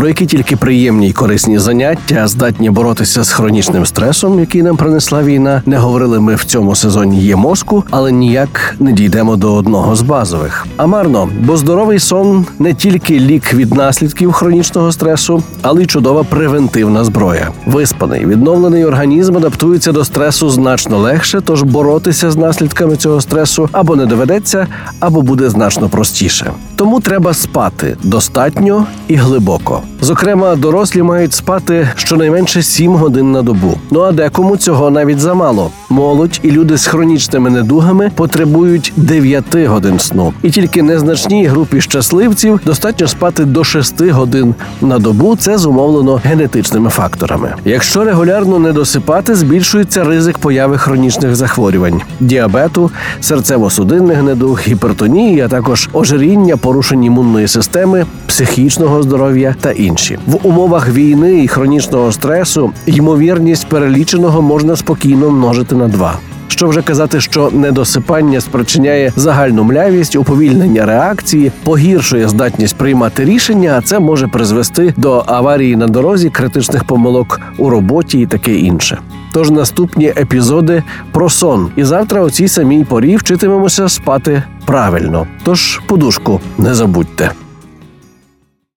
Про які тільки приємні й корисні заняття здатні боротися з хронічним стресом, який нам принесла війна, не говорили ми в цьому сезоні є мозку, але ніяк не дійдемо до одного з базових. А марно, бо здоровий сон не тільки лік від наслідків хронічного стресу, але й чудова превентивна зброя. Виспаний, відновлений організм адаптується до стресу значно легше, тож боротися з наслідками цього стресу або не доведеться, або буде значно простіше. Тому треба спати достатньо і глибоко. Зокрема, дорослі мають спати щонайменше 7 годин на добу. Ну а декому цього навіть замало. Молодь і люди з хронічними недугами потребують 9 годин сну, і тільки незначній групі щасливців достатньо спати до 6 годин на добу. Це зумовлено генетичними факторами. Якщо регулярно не досипати, збільшується ризик появи хронічних захворювань, діабету, серцево-судинних недуг, гіпертонії, а також ожиріння, порушень імунної системи, психічного здоров'я та інші в умовах війни і хронічного стресу ймовірність переліченого можна спокійно множити на два. Що вже казати, що недосипання спричиняє загальну млявість, уповільнення реакції, погіршує здатність приймати рішення, а це може призвести до аварії на дорозі, критичних помилок у роботі і таке інше. Тож наступні епізоди про сон, і завтра о цій самій порі вчитимемося спати правильно. Тож подушку не забудьте.